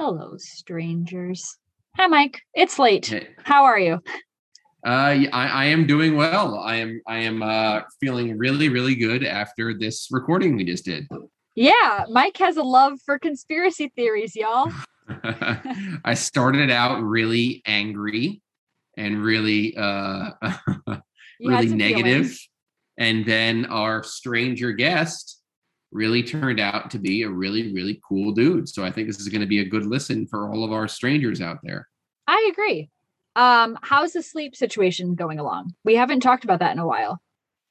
Hello, strangers. Hi, Mike. It's late. Hey. How are you? Uh, I, I am doing well. I am I am uh, feeling really really good after this recording we just did. Yeah, Mike has a love for conspiracy theories, y'all. I started out really angry and really uh, really negative, feelings. and then our stranger guest really turned out to be a really really cool dude. So I think this is going to be a good listen for all of our strangers out there. I agree. Um, how's the sleep situation going along? We haven't talked about that in a while.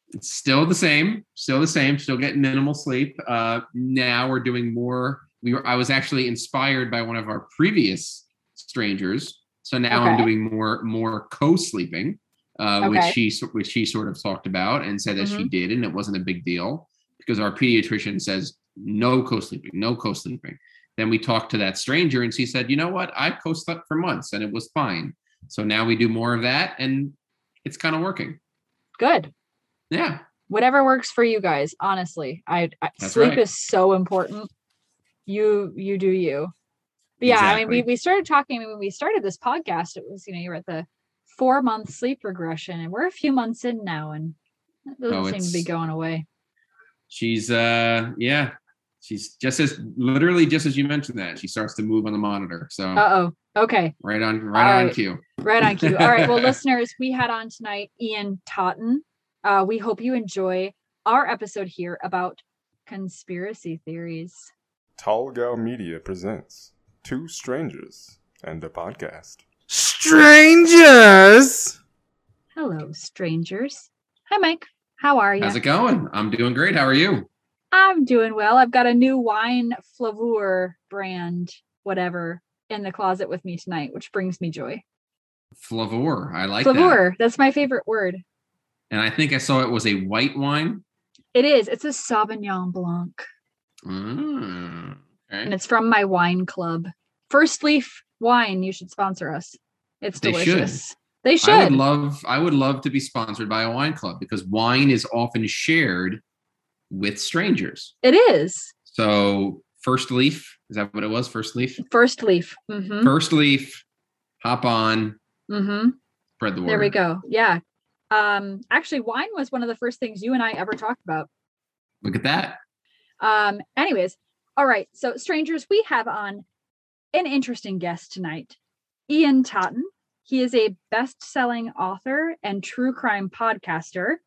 It's still the same, still the same, still getting minimal sleep. Uh, now we're doing more. We were. I was actually inspired by one of our previous strangers, so now I'm doing more more co-sleeping, uh, Okay. which she which she sort of talked about and said that she did, and it wasn't a big deal because our pediatrician says no co-sleeping, no co-sleeping. Then we talked to that stranger, and she said, "You know what? I've co-slept for months, and it was fine." So now we do more of that, and it's kind of working. Good. Yeah. Whatever works for you guys. Honestly, I, I sleep right. is so important. You you do you. But yeah, I mean, we we started talking when we started this podcast. It was you know you were at the four month sleep regression, and we're a few months in now, and that doesn't Oh, seem to be going away. She's uh yeah she's just as literally just as you mentioned that she starts to move on the monitor so Uh oh. Okay. right on right on cue Right on cue. All right. Well, listeners, we had on tonight Ian Totten. Uh, we hope you enjoy our episode here about conspiracy theories. Tall Gal Media presents Two Strangers and a Podcast. Strangers! Hello, strangers. Hi, Mike. How are you? how's it going i'm doing great how are you I'm doing well. I've got a new wine flavor brand, whatever, in the closet with me tonight, which brings me joy. flavor i like that flavor. That's my favorite word. and i think i saw it was a white wine It is. It's a Sauvignon Blanc, mm, and it's from my wine club. First Leaf Wine. You should sponsor us. It's delicious. They should. i would love i would love to be sponsored by a wine club because wine is often shared with strangers it is. so first leaf is that what it was first leaf First Leaf. Mm-hmm. first leaf hop on Mm-hmm. spread the word There we go. Yeah. Um, actually, wine was one of the first things you and I ever talked about. look at that Um, anyways, all right. So, strangers, we have on an interesting guest tonight, Ian Totten. He is a best-selling author and true crime podcaster.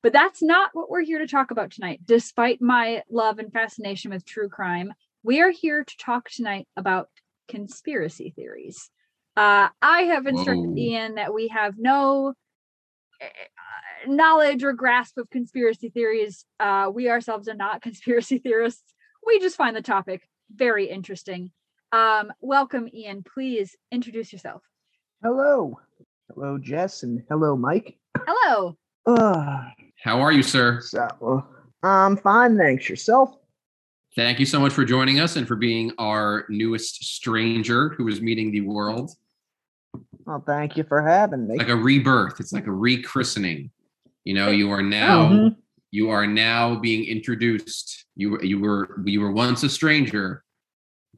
But that's not what we're here to talk about tonight. Despite my love and fascination with true crime, we are here to talk tonight about conspiracy theories. Uh, I have instructed Whoa. Ian that we have no uh, knowledge or grasp of conspiracy theories. Uh, we ourselves are not conspiracy theorists. We just find the topic very interesting. Um, welcome, Ian. Please introduce yourself. Hello. Hello, Jess, and hello, Mike. Hello. Uh, how are you sir so, I'm fine, thanks. Yourself? Thank you so much for joining us and for being our newest stranger who is meeting the world. Well, thank you for having me. Like a rebirth. It's like a rechristening. You know, you are now Mhm. you are now being introduced. You you were you were once a stranger,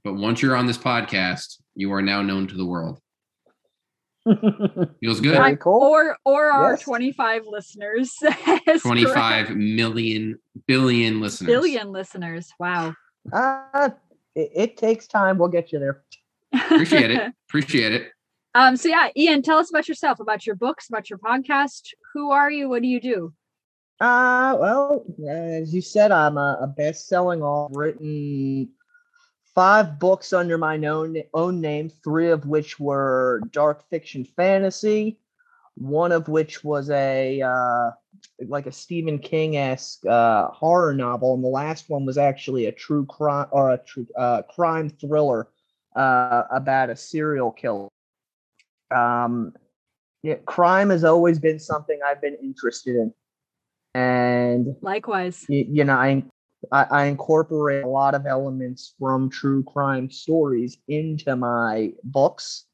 but once you're on this podcast, you are now known to the world. Feels good. Very cool. Or or our Yes. 25 listeners. Yes, 25 correct. million billion listeners. billion listeners. Wow. uh, it, it takes time. We'll get you there. Appreciate it. Appreciate it. Um, so yeah, Ian, tell us about yourself, about your books, about your podcast. Who are you? What do you do? Uh, well, as you said, I'm a, a best-selling author, written five books under my own own name, three of which were dark fiction fantasy, one of which was a uh, like a Stephen King esque uh, horror novel, and the last one was actually a true crime or a true uh, crime thriller uh, about a serial killer. Um, yeah, crime has always been something I've been interested in and Likewise. you, you know I, I I incorporate a lot of elements from true crime stories into my books.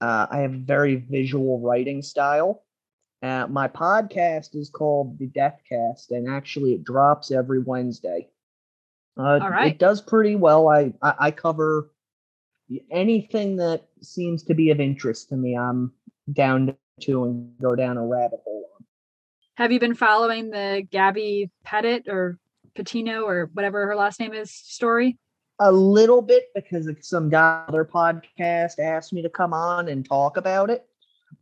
Uh, I have a very visual writing style. Uh, my podcast is called the Deathcast, and actually it drops every Wednesday. Uh, All right. It does pretty well. I, I I cover anything that seems to be of interest to me, I'm down to and go down a rabbit hole. Have you been following the Gabby Pettit or Patino or whatever her last name is story? A little bit because some guy other podcast asked me to come on and talk about it,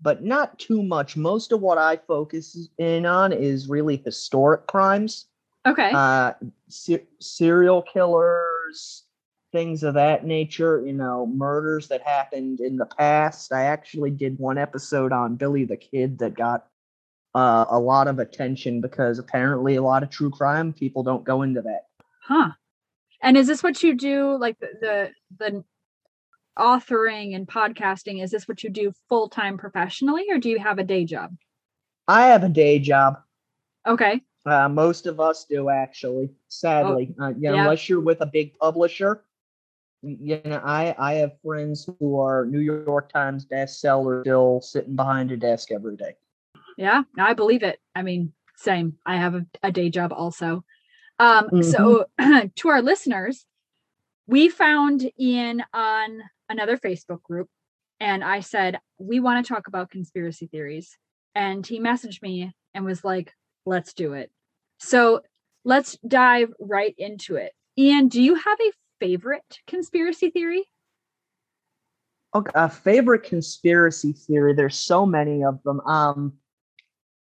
but not too much. Most of what I focus in on is really historic crimes. Okay. Uh, ser- serial killers, things of that nature, you know, murders that happened in the past. I actually did one episode on Billy the Kid that got uh, a lot of attention because apparently a lot of true crime people don't go into that. Huh. And is this what you do like the the, the authoring and podcasting is this what you do full time professionally or do you have a day job? I have a day job. Okay. Uh, most of us do actually. Sadly, oh, uh, you know, yeah. unless you're with a big publisher. You know, I I have friends who are New York Times bestseller still sitting behind a desk every day. Yeah, I believe it. I mean, same. I have a, a day job also. Um, mm-hmm. So, to our listeners, we found Ian on another Facebook group, and I said, We want to talk about conspiracy theories. And he messaged me and was like, Let's do it. So, let's dive right into it. Ian, do you have a favorite conspiracy theory? Okay, a favorite conspiracy theory. There's so many of them. Um,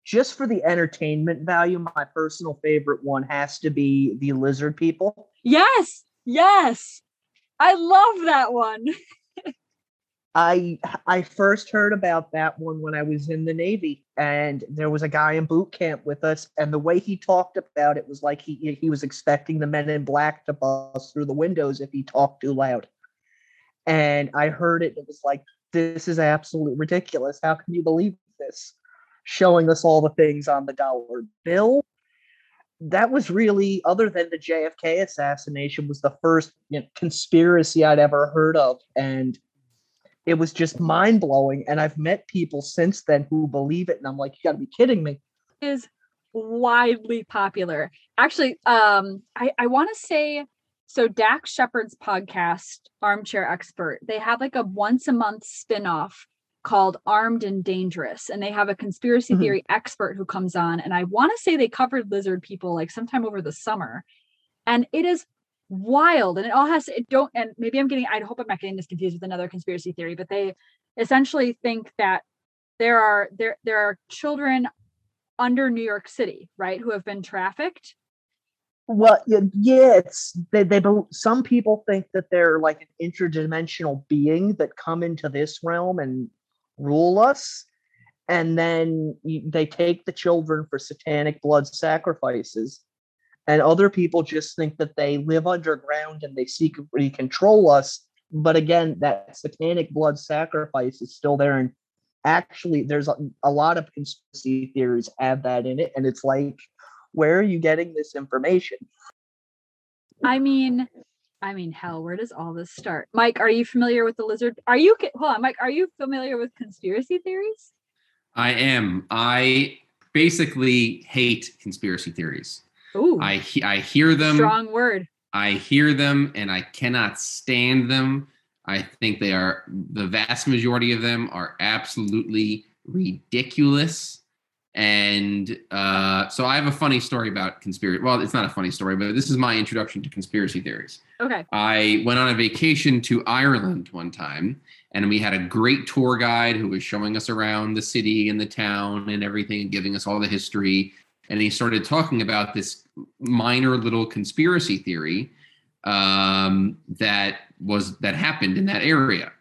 just for the entertainment value, my personal favorite one has to be the lizard people. Yes, yes. I love that one. I I first heard about that one when I was in the Navy, and there was a guy in boot camp with us, and the way he talked about it was like he he was expecting the men in black to bust through the windows if he talked too loud. And I heard it, it was like, this is absolutely ridiculous. How can you believe this? Showing us all the things on the dollar bill. That was really, other than the JFK assassination, was the first you know, conspiracy I'd ever heard of, and it was just mind blowing. And I've met people since then who believe it, and I'm like, you got to be kidding me. Is widely popular. Actually, um, I I want to say so Dax Shepard's podcast, Armchair Expert, they have like a once a month spin-off called Armed and Dangerous. And they have a conspiracy mm-hmm. theory expert who comes on. And I want to say they covered lizard people like sometime over the summer. And it is wild. And it all has to, it don't, and maybe I'm getting, I hope I'm not getting this confused with another conspiracy theory, but they essentially think that there are there there are children under New York City, right, who have been trafficked. Well, yeah, it's they. They some people think that they're like an interdimensional being that come into this realm and rule us and then they take the children for satanic blood sacrifices and other people just think that they live underground and they secretly control us but again that satanic blood sacrifice is still there and actually there's a, a lot of conspiracy theories have that in it and it's like where are you getting this information? I mean I mean, hell, where does all this start? Mike, are you familiar with the lizard? Are you hold on, Mike? Are you familiar with conspiracy theories? I am. I basically hate conspiracy theories. Ooh, I I hear them. Strong word. I hear them and I cannot stand them. I think they are the vast majority of them are absolutely ridiculous. And uh, so I have a funny story about conspiracy. Well, it's not a funny story, but this is my introduction to conspiracy theories. Okay. I went on a vacation to Ireland one time, and we had a great tour guide who was showing us around the city and the town and everything and giving us all the history. And he started talking about this minor little conspiracy theory um, that was that happened in that area.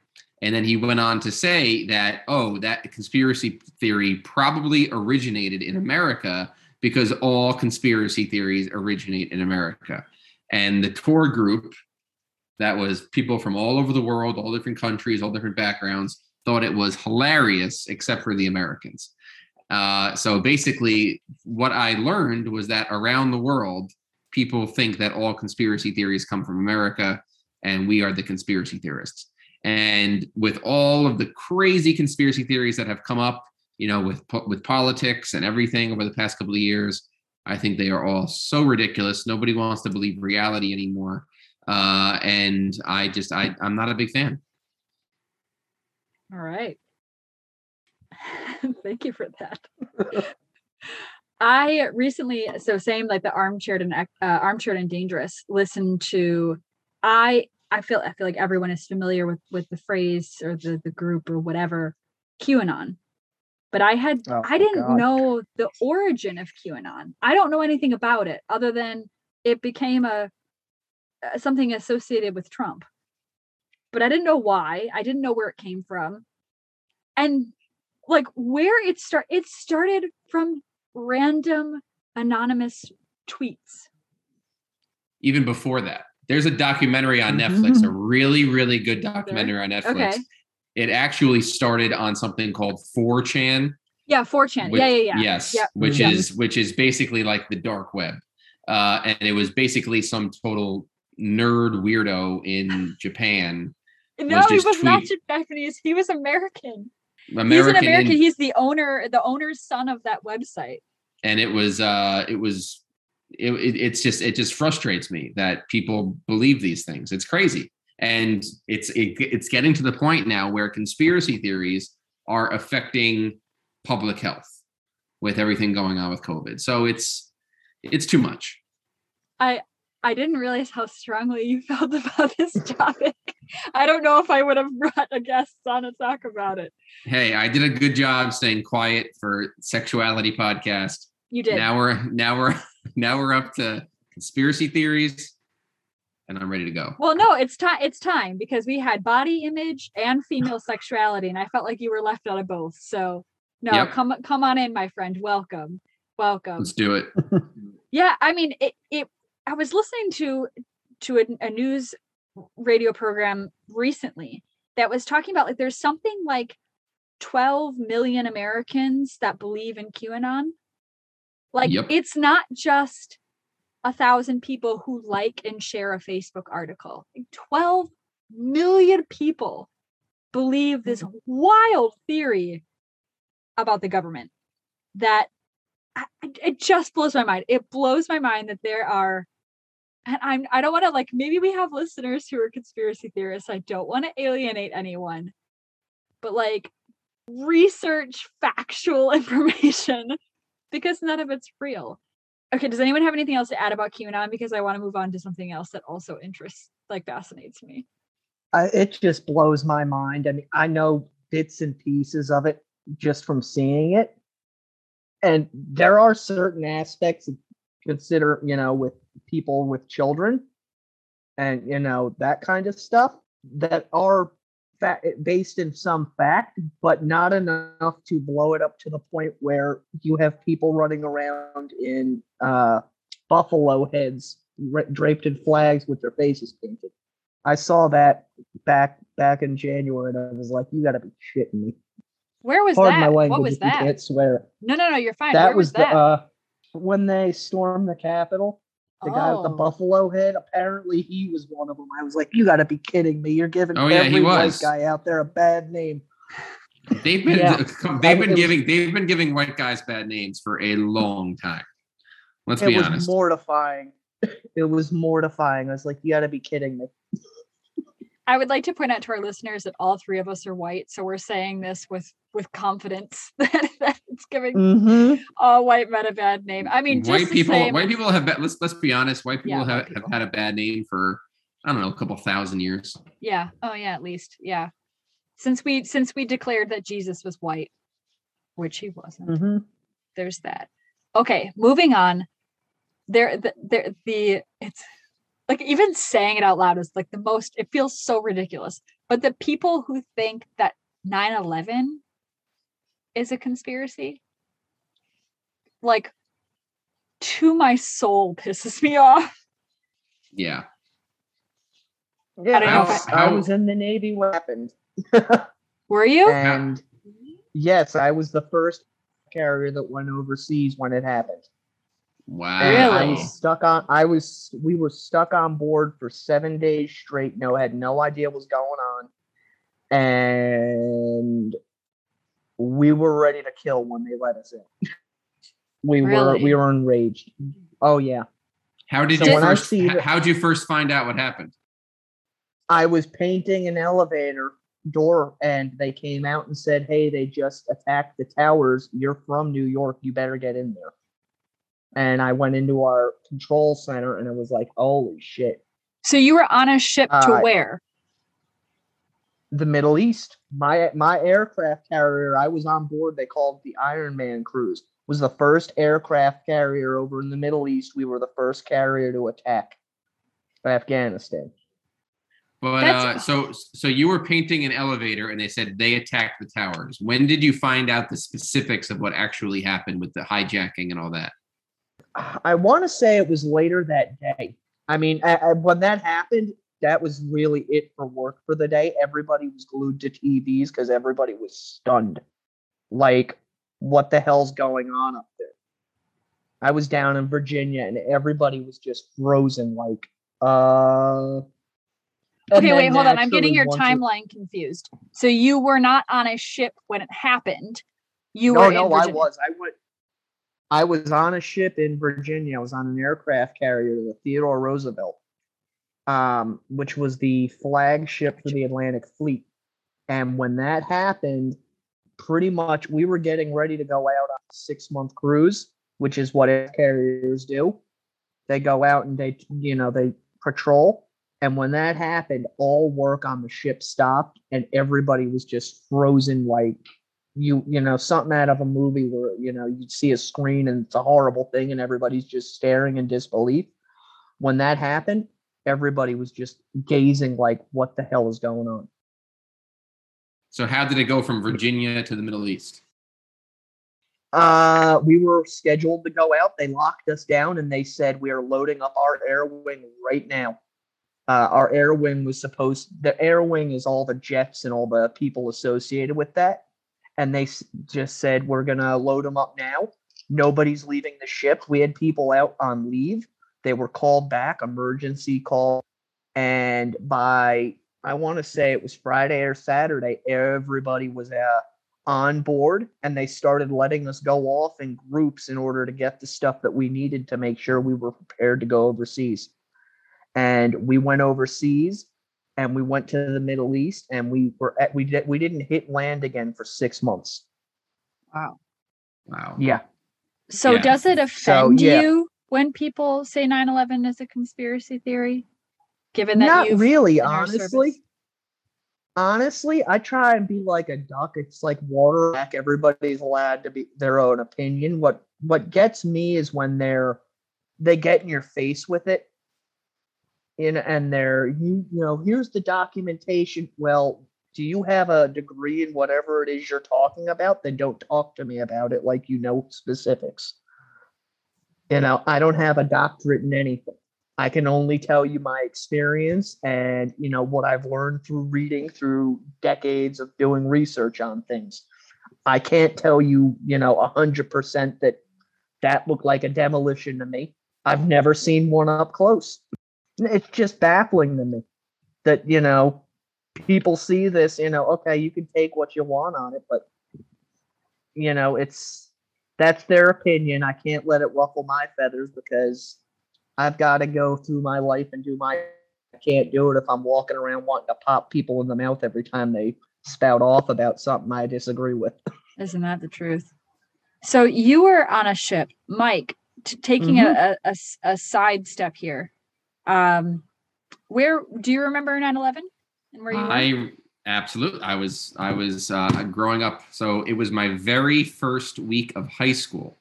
And then he went on to say that, oh, that conspiracy theory probably originated in America because all conspiracy theories originate in America. And the tour group, that was people from all over the world, all different countries, all different backgrounds, thought it was hilarious, except for the Americans. Uh, so basically, what I learned was that around the world, people think that all conspiracy theories come from America, and we are the conspiracy theorists. And with all of the crazy conspiracy theories that have come up, you know, with with politics and everything over the past couple of years, I think they are all so ridiculous. Nobody wants to believe reality anymore, uh, and I just I I'm not a big fan. All right. Thank you for that. I recently, so same like the armchair and uh, armchair and dangerous. Listened to, I I feel I feel like everyone is familiar with with the phrase or the the group or whatever, QAnon. But I had oh, I didn't God. know the origin of QAnon. I don't know anything about it other than it became a something associated with Trump. But I didn't know why. I didn't know where it came from. And like where it start it started from random anonymous tweets. Even before that. There's a documentary on Netflix, a really, really good documentary on Netflix. Okay. It actually started on something called 4chan. Yeah, 4chan. Which, yeah, yeah, yeah. Yes, yep. which yep. is which is basically like the dark web. Uh, and it was basically some total nerd weirdo in Japan. No, was he was tweet- not Japanese. He was American. American. He's an American. In- he's the owner, the owner's son of that website. And it was, uh, it was, it, it, it's just, it just frustrates me that people believe these things. It's crazy, and it's it, it's getting to the point now where conspiracy theories are affecting public health with everything going on with COVID. So it's it's too much. I I didn't realize how strongly you felt about this topic. I don't know if I would have brought a guest on to talk about it. Hey, I did a good job staying quiet for sexuality podcast. You did. Now we're now we're now we're up to conspiracy theories and I'm ready to go. Well, no, it's time it's time because we had body image and female sexuality and I felt like you were left out of both. So, no, yep. come come on in my friend. Welcome. Welcome. Let's do it. yeah, I mean, it it I was listening to to a, a news radio program recently that was talking about like there's something like 12 million Americans that believe in QAnon. Like yep. it's not just a thousand people who like and share a Facebook article. 12 million people believe this mm-hmm. wild theory about the government that it just blows my mind. It blows my mind that there are and I'm I don't want to like maybe we have listeners who are conspiracy theorists. I don't want to alienate anyone. But like research factual information because none of it's real. Okay, does anyone have anything else to add about QAnon? Because I want to move on to something else that also interests, like, fascinates me. I, it just blows my mind. I mean, I know bits and pieces of it just from seeing it, and there are certain aspects consider, you know, with people with children and you know that kind of stuff that are fa- based in some fact but not enough to blow it up to the point where you have people running around in uh, buffalo heads draped in flags with their faces painted. I saw that back back in january and i was like you gotta be shitting me. Where was Pardon that? What was that? can't swear. No no no you're fine. That Where was, was that? the uh when they stormed the capitol the oh. guy with the oh. buffalo head. Apparently, he was one of them. I was like, "You got to be kidding me! You're giving oh, every yeah, white guy out there a bad name." They've been yeah. they've been giving was, they've been giving white guys bad names for a long time. Let's be honest. It was mortifying. It was mortifying. I was like, "You got to be kidding me!" I would like to point out to our listeners that all three of us are white, so we're saying this with with confidence that, that it's giving mm-hmm. all white men a bad name. I mean, white people, same, white people have let's let's be honest, white people, yeah, have, white people. have had a bad name for I don't know a couple thousand years. Yeah. Oh yeah, at least yeah. Since we since we declared that Jesus was white, which he wasn't. Mm-hmm. There's that. Okay, moving on. There, the, there, the it's like even saying it out loud is like the most it feels so ridiculous. But the people who think that 9-11 is a conspiracy like to my soul pisses me off. Yeah. Yeah I, I, I was in the navy when happened? Were you? And yes i was the first carrier that went overseas when it happened Wow. Really? I was stuck on I was we were stuck on board for seven days straight. No, had no idea what was going on. And we were ready to kill when they let us in. we really? were we were enraged. Oh yeah. How did so you first how did you first find out what happened? I was painting an elevator door and they came out and said, Hey, they just attacked the towers. You're from New York. You better get in there. And I went into our control center and it was like, Holy shit. So you were on a ship to Uh, where? The Middle East. My my aircraft carrier I was on board, they called the Iron Man cruise, was the first aircraft carrier over in the Middle East. We were the first carrier to attack Afghanistan. But uh, so so you were painting an elevator, and they said they attacked the towers. When did you find out the specifics of what actually happened with the hijacking and all that? I want to say it was later that day. I mean, I, I- when that happened, that was really it for work for the day. Everybody was glued to TVs because everybody was stunned. Like, what the hell's going on up there? I was down in Virginia and everybody was just frozen. Like, uh. Okay, wait, hold on. I'm getting your timeline confused. So you were not on a ship when it happened. You no, were no, I was. I went. I was on a ship in Virginia. I was on an aircraft carrier, the Theodore Roosevelt, um, which was the flagship for the Atlantic Fleet. And when that happened, pretty much we were getting ready to go out on a six month cruise, which is what air carriers do. They go out and they, you know, they patrol. And when that happened, all work on the ship stopped and everybody was just frozen like you you know something out of a movie where you know you see a screen and it's a horrible thing and everybody's just staring in disbelief. When that happened everybody was just gazing like what the hell is going on? So how did it go from Virginia to the Middle East? uh we were scheduled to go out. They locked us down and they said we are loading up our air wing right now. Uh, our air wing was supposed the air wing is all the jets and all the people associated with that and they just said we're gonna load them up now. Nobody's leaving the ship. We had people out on leave. They were called back emergency call. And by i want to say it was friday or saturday everybody was uh, on board and they started letting us go off in groups in order to get the stuff that we needed to make sure we were prepared to go overseas. And we went overseas and we went to the middle east and we were at we did we didn't hit land again for six months Wow. Wow. yeah So Yeah. does it So, offend yeah. you when people say 9/11 is a conspiracy theory? Given that not really honestly honestly i try and be like a duck it's like water back everybody's allowed to be their own opinion what what gets me is when they're they get in your face with it in and they're you you know here's the documentation well do you have a degree in whatever it is you're talking about then don't talk to me about it like you know specifics you know i don't have a doctorate in anything I can only tell you my experience and you know what I've learned through reading through decades of doing research on things. I can't tell you, you know, a hundred percent that that looked like a demolition to me. I've never seen one up close. It's just baffling to me that you know people see this. You know, okay, you can take what you want on it, but you know, it's that's their opinion. I can't let it ruffle my feathers because I've got to go through my life and do my. I can't do it if I'm walking around wanting to pop people in the mouth every time they spout off about something I disagree with. Isn't that the truth? So you were on a ship, Mike. T- taking a mm-hmm. side step here, um, where do you remember 9/11 and where you were? I absolutely. I was I was uh, growing up, so it was my very first week of high school.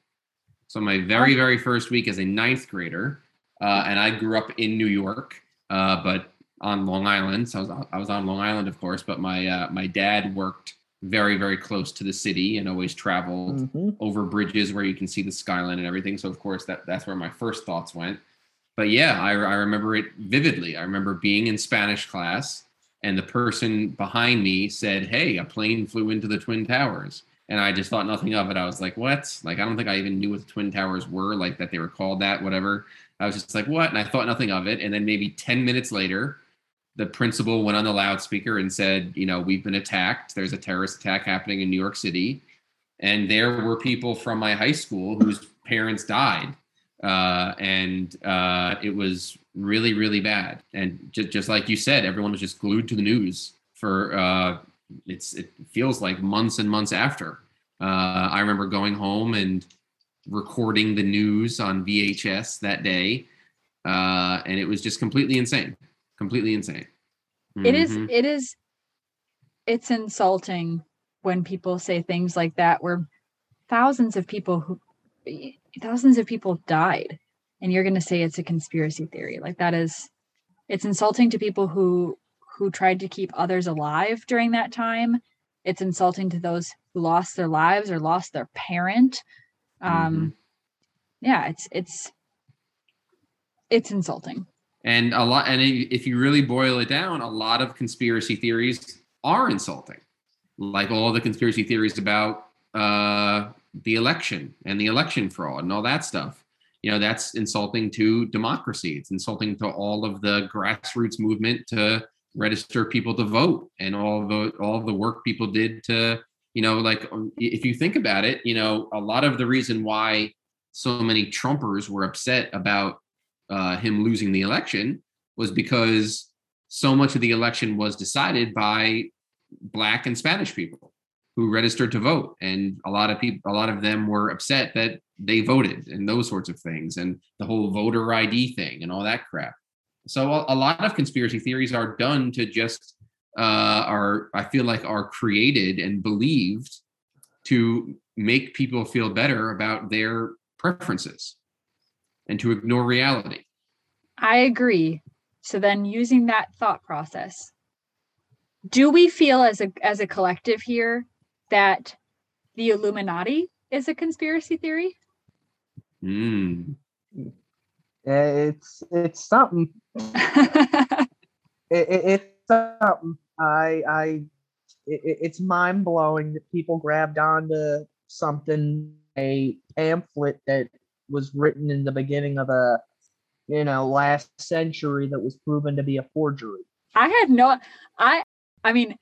So my very very first week as a ninth grader, uh, and I grew up in New York, uh, but on Long Island. So I was I was on Long Island, of course. But my uh, my dad worked very very close to the city and always traveled Mhm. over bridges where you can see the skyline and everything. So of course that that's where my first thoughts went. But yeah, I, I remember it vividly. I remember being in Spanish class and the person behind me said, "Hey, a plane flew into the twin towers." And I just thought nothing of it. I was like, "What?" Like I don't think I even knew what the twin towers were, like that they were called that, whatever. I was just like, "What?" And I thought nothing of it. And then maybe 10 minutes later, the principal went on the loudspeaker and said, "You know, we've been attacked. There's a terrorist attack happening in New York City." and there were people from my high school whose parents died uh, and uh, it was really really bad and just, just like you said everyone was just glued to the news for uh, it's it feels like months and months after. Uh, I remember going home and recording the news on VHS that day, uh, and it was just completely insane, completely insane. It is. Mhm. It is. It's insulting when people say things like that, where thousands of people who, thousands of people died, and you're going to say it's a conspiracy theory. Like that is, it's insulting to people who who tried to keep others alive during that time. It's insulting to those who lost their lives or lost their parent. Um, yeah, it's it's it's insulting. and a lot and if you really boil it down a lot of conspiracy theories are insulting like all the conspiracy theories about uh, the election and the election fraud and all that stuff. You know that's insulting to democracy. It's insulting to all of the grassroots movement to register people to vote and all the all the work people did to you know like um, if you think about it you know a lot of the reason why so many trumpers were upset about uh, him losing the election was because so much of the election was decided by black and spanish people who registered to vote and a lot of people a lot of them were upset that they voted and those sorts of things and the whole voter id thing and all that crap so a, a lot of conspiracy theories are done to just uh, are i feel like are created and believed to make people feel better about their preferences and to ignore reality. I agree. So then using that thought process, do we feel as a as a collective here that the Illuminati is a conspiracy theory? Mm. It's it's something. It, it, it's something. I I it, it- it's mind blowing that people grabbed onto something a pamphlet that was written in the beginning of a you know last century that was proven to be a forgery. I had no I I mean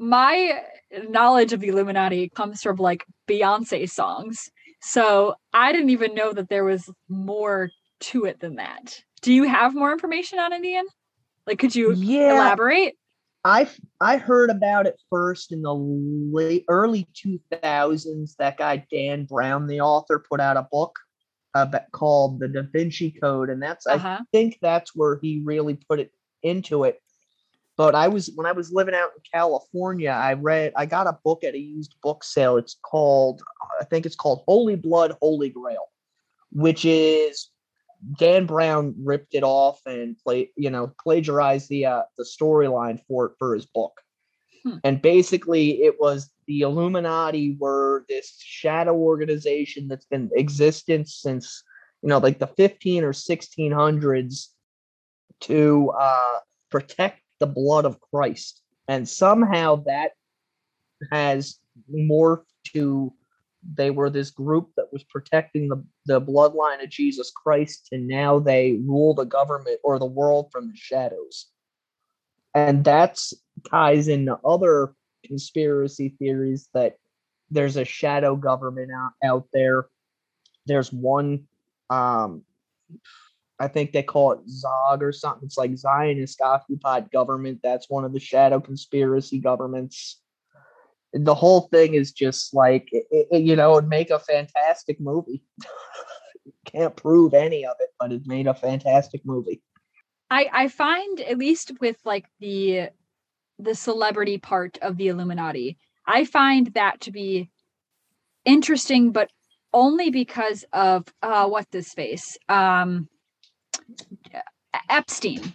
my knowledge of the Illuminati comes from like Beyonce songs. So I didn't even know that there was more to it than that. Do you have more information on it, Ian? Like could you Yeah, elaborate? I I heard about it first in the late early two thousands. That guy Dan Brown, the author, put out a book about, called The Da Vinci Code, and that's I Uh-huh. think that's where he really put it into it. But I was when I was living out in California, I read I got a book at a used book sale. It's called I think it's called Holy Blood, Holy Grail, which is Dan Brown ripped it off and play you know plagiarized the uh, the storyline for it for his book. Hmm. And basically, it was the Illuminati were this shadow organization that's been existence since you know like the 15 or 1600s to uh, protect the blood of Christ, and somehow that has morphed to they were this group that was protecting the, the bloodline of Jesus Christ, and now they rule the government or the world from the shadows. And that's ties into other conspiracy theories that there's a shadow government out, out there. There's one, um, I think they call it Zog or something. It's like Zionist occupied government. That's one of the shadow conspiracy governments the whole thing is just like it, it- you know it'd make a fantastic movie can't prove any of it but it made a fantastic movie I I find at least with like the the celebrity part of the Illuminati, I find that to be interesting, but only because of uh what this face. um Epstein.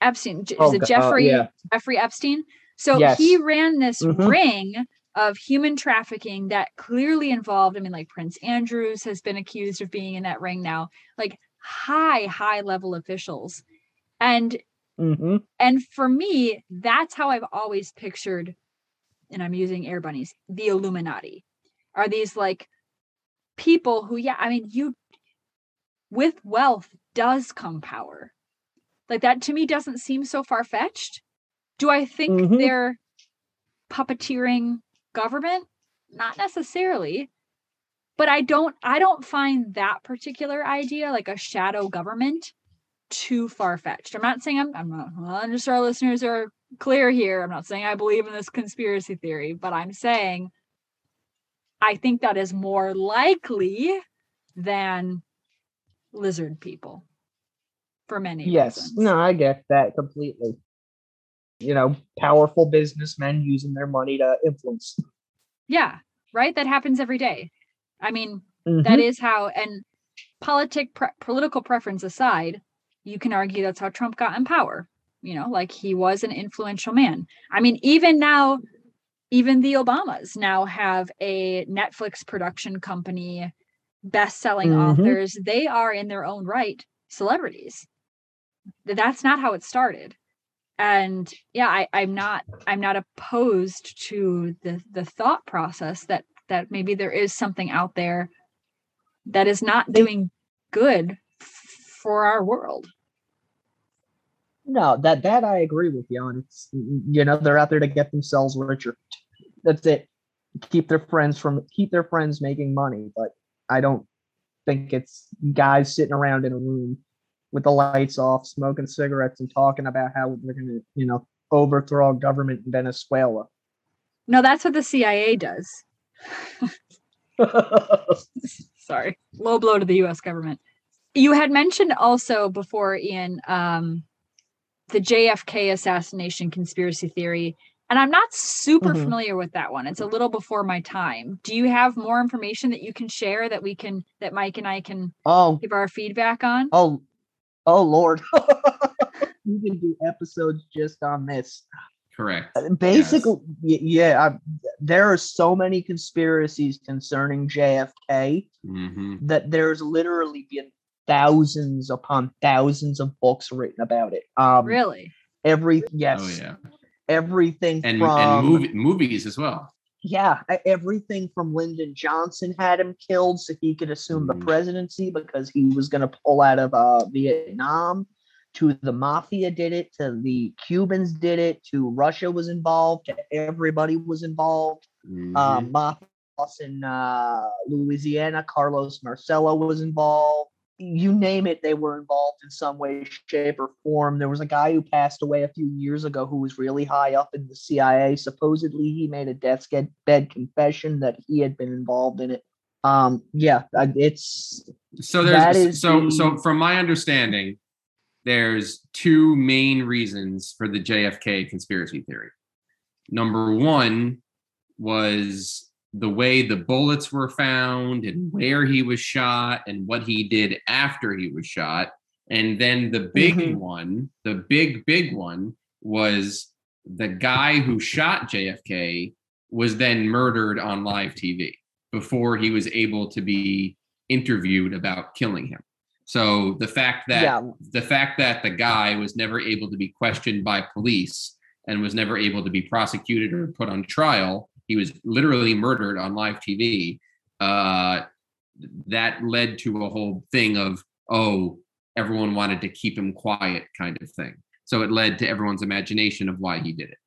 Epstein J- is Oh, it go- uh, Jeffrey yeah. Jeffrey Epstein? So Yes. he ran this Mhm. ring of human trafficking that clearly involved. I mean, like Prince Andrews has been accused of being in that ring now. Like high, high level officials. And hmm and for me, that's how I've always pictured, and I'm using air bunnies, the Illuminati. Are these like people who, yeah, I mean, you with wealth does come power. Like that to me doesn't seem so far fetched. Do I think Mhm. they're puppeteering government? Not necessarily. But I don't I don't find that particular idea like a shadow government too far fetched. I'm not saying I'm I'm not well, just our listeners are clear here. I'm not saying I believe in this conspiracy theory, but I'm saying I think that is more likely than lizard people for many Yes. reasons. No, I get that completely. You know, powerful businessmen using their money to influence. Yeah, right. That happens every day. I mean, Mhm. that is how and politic pre- political preference aside you can argue that's how trump got in power you know like he was an influential man i mean even now even the obamas now have a netflix production company best-selling Mhm. authors they are in their own right celebrities that's not how it started and yeah I, i'm not i'm not opposed to the the thought process that that maybe there is something out there that is not doing good for our world No, that that I agree with you on. It's you know they're out there to get themselves richer. That's it. Keep their friends from keep their friends making money, but I don't think it's guys sitting around in a room with the lights off, smoking cigarettes and talking about how they're going to you know overthrow a government in Venezuela. no that's what the cia does. Sorry. Low blow to the us government. You had mentioned also before ian um, the jfk assassination conspiracy theory and i'm not super Mhm. familiar with that one. It's a little before my time. Do you have more information that you can share that we can that mike and i can oh, give our feedback on? Oh, oh, Lord! you can do episodes just on this. Correct. Basically y- yeah I, there are so many conspiracies concerning jfk hmm that there's literally been thousands upon thousands of books written about it. Um really? every yes. Oh yeah, everything and from and movie, movies as well. yeah everything from lyndon johnson had him killed so he could assume Mhm. the presidency because he was going to pull out of uh vietnam to the mafia did it to the cubans did it to russia was involved to everybody was involved Mhm. um, mafia boss in uh, louisiana carlos marcello was involved you name it they were involved in some way shape or form. There was a guy who passed away a few years ago who was really high up in the cia supposedly he made a deathbed confession that he had been involved in it. Um yeah it's so there's so the- so from my understanding there's two main reasons for the jfk conspiracy theory. Number one was the way the bullets were found and where he was shot and what he did after he was shot and then the big Mhm. one the big big one was the guy who shot jfk was then murdered on live tv before he was able to be interviewed about killing him. So the fact that yeah the fact that the guy was never able to be questioned by police and was never able to be prosecuted or put on trial, he was literally murdered on live TV. Uh, that led to a whole thing of oh, everyone wanted to keep him quiet, kind of thing. So it led to everyone's imagination of why he did it.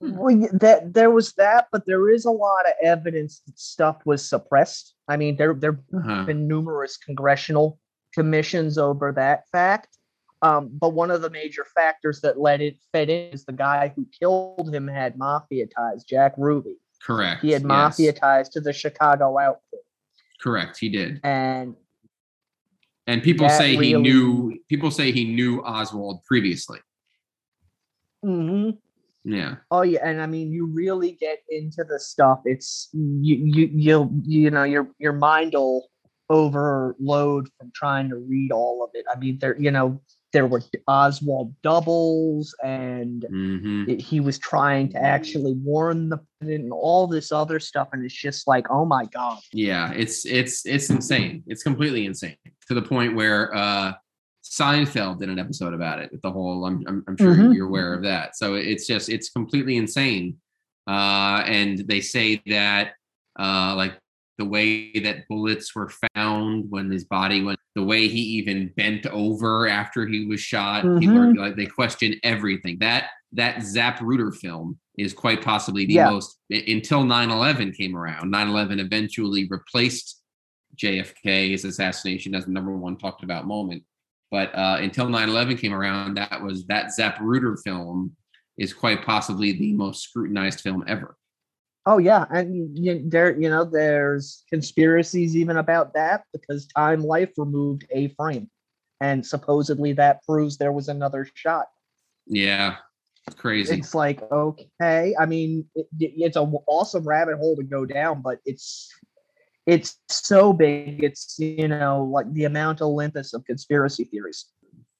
Well, that there was that, but there is a lot of evidence that stuff was suppressed. I mean, there there Uh-huh. have been numerous congressional commissions over that fact. Um, but one of the major factors that led it fed in is the guy who killed him had mafia ties, Jack Ruby. Correct. He had yes. mafia ties to the Chicago outfit, Correct. He did. and And people say he knew. People say he knew Oswald previously. Mhm. Yeah. Oh yeah, and I mean, you really get into the stuff. It's you, you, you'll, you know, your your mind will overload from trying to read all of it. I mean, there, you know, there were Oswald doubles, and hmm it, he was trying to actually warn the president and all this other stuff, and it's just like, oh my god, Yeah. It's it's it's insane. It's completely insane to the point where uh Seinfeld did an episode about it. With the whole, I'm I'm, I'm sure Mhm. you're aware of that. So it's just it's completely insane. Uh, and they say that uh, like the way that bullets were found when his body went, the way he even bent over after he was shot. People are like they question everything. That that Zap Zapruder film is quite possibly the Yeah. most until 9/11 came around. 9/11 eventually replaced JFK's assassination as the number one talked about moment. But uh, until 9/11 came around, that was that Zap Zapruder film is quite possibly the most scrutinized film ever. Oh yeah, and you, there, you know, there's conspiracies even about that because Time Life removed a frame, and supposedly that proves there was another shot. Yeah, it's crazy. It's like okay, I mean, it, it's an awesome rabbit hole to go down, but it's it's so big. It's you know like the amount Olympus of conspiracy theories.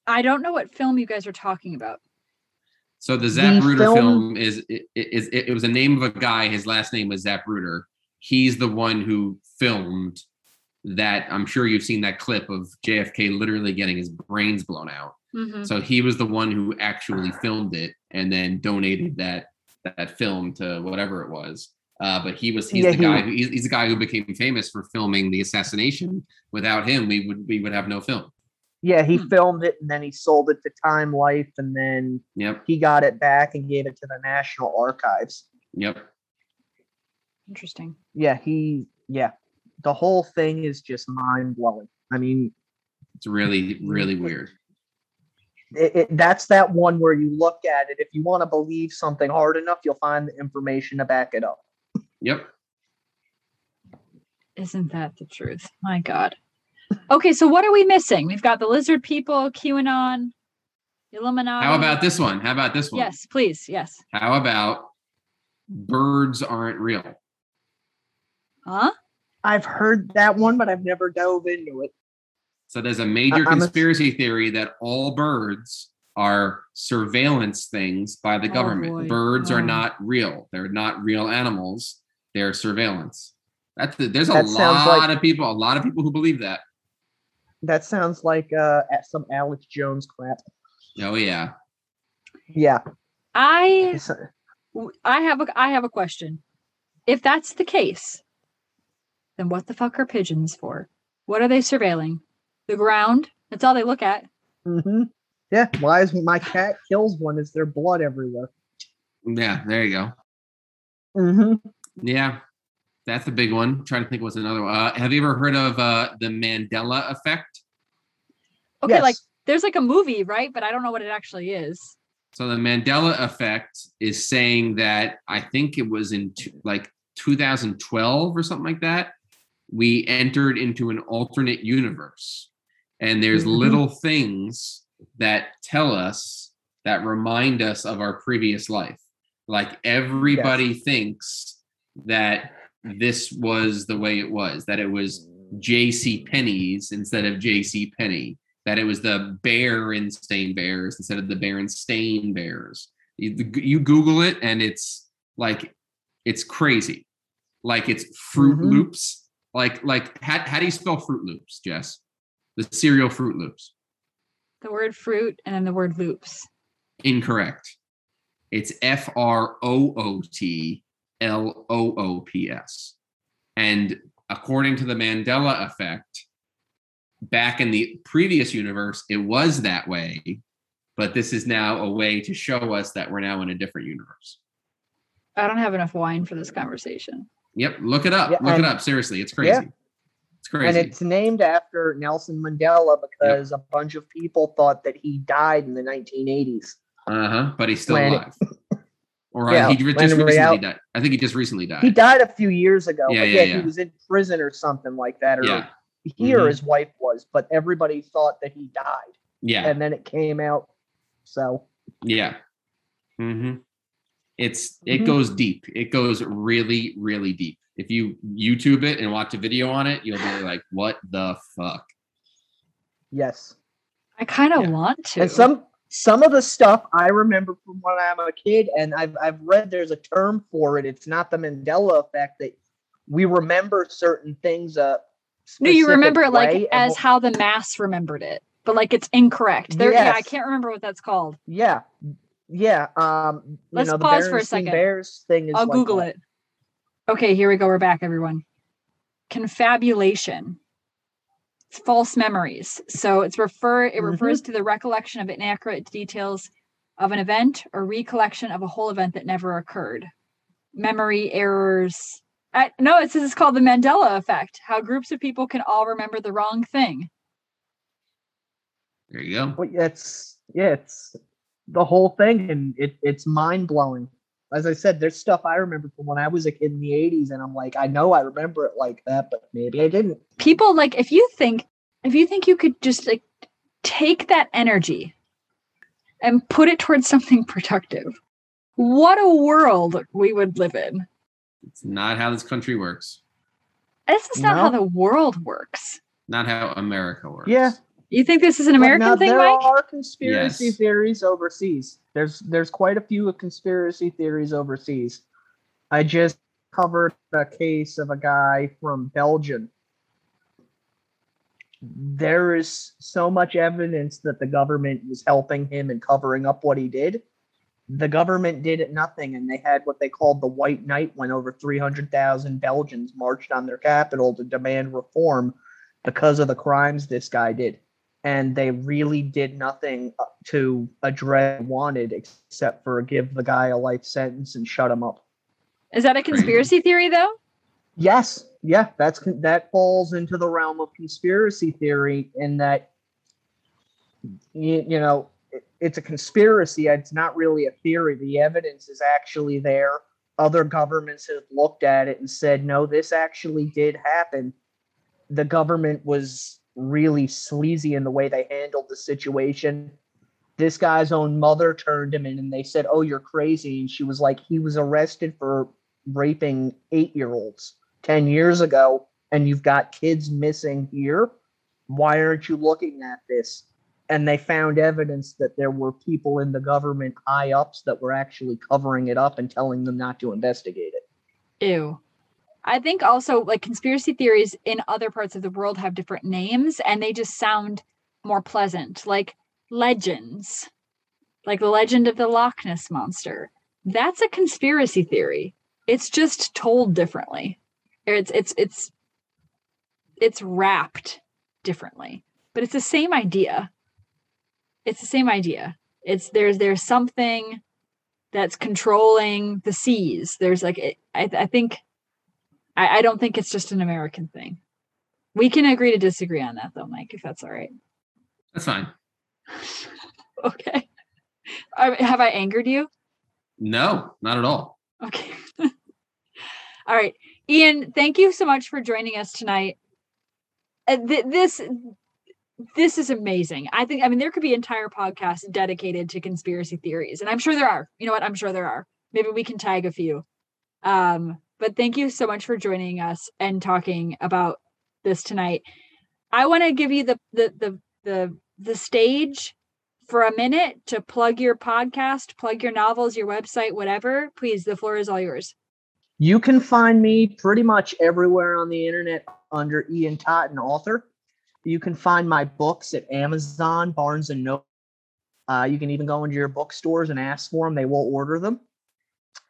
I don't know what film you guys are talking about. So the Zapruder film- film, is, is is it, it was a name of a guy. His last name was Zapruder. He's the one who filmed that. I'm sure you've seen that clip of JFK literally getting his brains blown out. Mhm. So he was the one who actually filmed it and then donated that that film to whatever it was. Uh, but he was he's Yeah, the he- guy. Who, he's, he's the guy who became famous for filming the assassination. Without him, we would we would have no film. Yeah, he Hmm. filmed it and then he sold it to Time Life, and then Yep. he got it back and gave it to the National Archives. Yep. Interesting. Yeah, he yeah. The whole thing is just mind blowing. I mean, It's really really weird. it, it, that's that one where you look at it. If you want to believe something hard enough, you'll find the information to back it up. Yep. Isn't that the truth? My God. Okay, so what are we missing? We've got the lizard people, QAnon, Illuminati. How about this one? How about this one? Yes, please. Yes. How about birds aren't real? Huh? I've heard that one, but I've never dove into it. So there's a major I- I'm a- conspiracy theory that all birds are surveillance things by the Oh, government. boy. Birds are Oh. not real. They're not real animals. They're surveillance. That's the, there's a That lot like- of people, a lot of people who believe that. That sounds like uh, at some Alex Jones crap. Oh yeah. Yeah. I I have a I have a question. If that's the case, then what the fuck are pigeons for? What are they surveilling? The ground? That's all they look at. Mm-hmm. Yeah. Why is my cat kills one? Is there blood everywhere? Yeah, there you go. Mm-hmm. Yeah. That's a big one. trying to think what's another one. Uh, have you ever heard of uh, the Mandela effect? Okay, yes. like there's like a movie, right? But I don't know what it actually is. So the Mandela effect is saying that I think it was in t- like 2012 or something like that. We entered into an alternate universe, and there's Mhm. little things that tell us that remind us of our previous life. Like everybody thinks that this was the way it was, that it was J.C. Penney's instead of J.C. Penney that it was the bear Berenstein Bears instead of the Berenstain Bears. You, you Google it and it's like it's crazy. Like it's Fruit Mhm. Loops. Like like how, how do you spell Fruit Loops, Jess? The cereal Fruit Loops. The word fruit and then the word loops. Incorrect. It's F R O O T L O O P S. And according to the Mandela effect, back in the previous universe, it was that way. But this is now a way to show us that we're now in a different universe. I don't have enough wine for this conversation. Yep. Look it up. Yeah, look it up. Seriously. It's crazy. Yeah. It's crazy. And it's named after Nelson Mandela because a bunch of people thought that he died in the 1980s. uh huh. But he's still When- alive. Or Yeah, he just in recently real- died. I think he just recently died. He died a few years ago, Yeah, but yeah, yeah, yeah. he was in prison or something like that. Or yeah. here Mhm. his wife was, but everybody thought that he died. Yeah. And then it came out. So Yeah. hmm It's it Mhm. goes deep. It goes really, really deep. If you YouTube it and watch a video on it, you'll be like, "What the fuck?" yes. I kind of Yeah. want to. And some some of the stuff I remember from when I'm a kid, and I've I've read there's a term for it. It's not the Mandela effect that we remember certain things uh no, you remember it like as we'll- how the mass remembered it, but like it's incorrect. There, yeah, I can't remember what that's called. yeah yeah um you Let's know, the pause for a second. Bears thing is I'll like Google that. it. Okay, here we go. We're back, everyone. Confabulation. It's false memories. So it's refer it Mhm. refers to the recollection of inaccurate details of an event or recollection of a whole event that never occurred. Memory errors. I, no, it says it's called the Mandela effect. How groups of people can all remember the wrong thing. There you go. Well, it's yeah, it's the whole thing, and it, it's mind blowing. As I said, there's stuff I remember from when I was a kid in the 80s, and I'm like, I know I remember it like that, but maybe I didn't. People like if you think if you think you could just like take that energy and put it towards something productive, what a world we would live in. It's not how this country works. This is not No. how the world works. Not how America works. Yeah. You think this is an But American now thing, there Mike? are conspiracy Yes. theories overseas. There's there's quite a few conspiracy theories overseas. I just covered a case of a guy from Belgium. There is so much evidence that the government was helping him and covering up what he did. The government did it nothing, and they had what they called the White Night when over 300,000 Belgians marched on their capital to demand reform because of the crimes this guy did and they really did nothing uh, to address what he wanted except for give the guy a life sentence and shut him up. Is that a conspiracy theory though? Yes, yeah, that's that falls into the realm of conspiracy theory in that you, you know it, it's a conspiracy. It's not really a theory. The evidence is actually there. Other governments have looked at it and said, no, this actually did happen. The government was really sleazy in the way they handled the situation. This guy's own mother turned him in and they said, Oh, you're crazy. And she was like, He was arrested for raping eight year olds 10 years ago, and you've got kids missing here. Why aren't you looking at this? And they found evidence that there were people in the government high ups that were actually covering it up and telling them not to investigate it. Ew. I think also like conspiracy theories in other parts of the world have different names and they just sound more pleasant, like legends, like the legend of the Loch Ness monster. That's a conspiracy theory. It's just told differently. It's it's it's it's wrapped differently, but it's the same idea. It's the same idea. It's there's there's something that's controlling the seas. There's like it, I I think I, I don't think it's just an American thing. We can agree to disagree on that though, Mike, if that's all right. That's fine. Okay. Have I angered you? No, not at all. Okay. all right. Ian, thank you so much for joining us tonight. Uh, th- this this is amazing. I think I mean there could be entire podcasts dedicated to conspiracy theories and I'm sure there are. You know what? I'm sure there are. Maybe we can tag a few. Um but thank you so much for joining us and talking about this tonight. I want to give you the the the the the stage for a minute to plug your podcast, plug your novels, your website, whatever. Please, the floor is all yours. You can find me pretty much everywhere on the internet under Ian Totten, author. You can find my books at Amazon, Barnes and Noble. Uh, you can even go into your bookstores and ask for them; they will order them.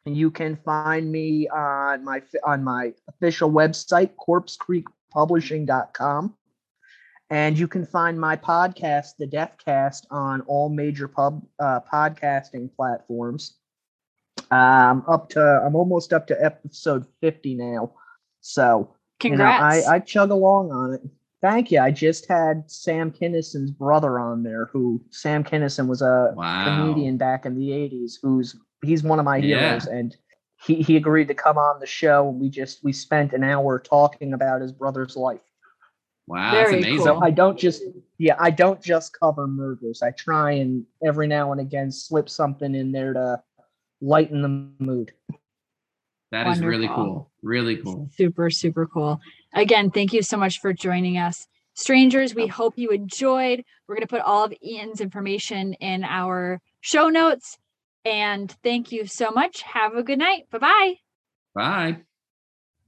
And you can find me on my on my official website, CorpseCreekPublishing.com. And you can find my podcast, The Deathcast, on all major pub uh, podcasting platforms. Um, up to I'm almost up to episode 50 now. So Congrats. you know, I, I chug along on it. Thank you. I just had Sam Kinison's brother on there, who Sam Kinison was a Wow. comedian back in the 80s, who's he's one of my Yeah. heroes. And he, he agreed to come on the show. We just we spent an hour talking about his brother's life. Wow, Very that's amazing. cool. I don't just yeah, I don't just cover murders. I try and every now and again slip something in there to lighten the mood. That is really cool. Really cool. Super, super cool. Again, thank you so much for joining us. Strangers, we hope you enjoyed. We're going to put all of Ian's information in our show notes. And thank you so much. Have a good night. Bye bye. Bye.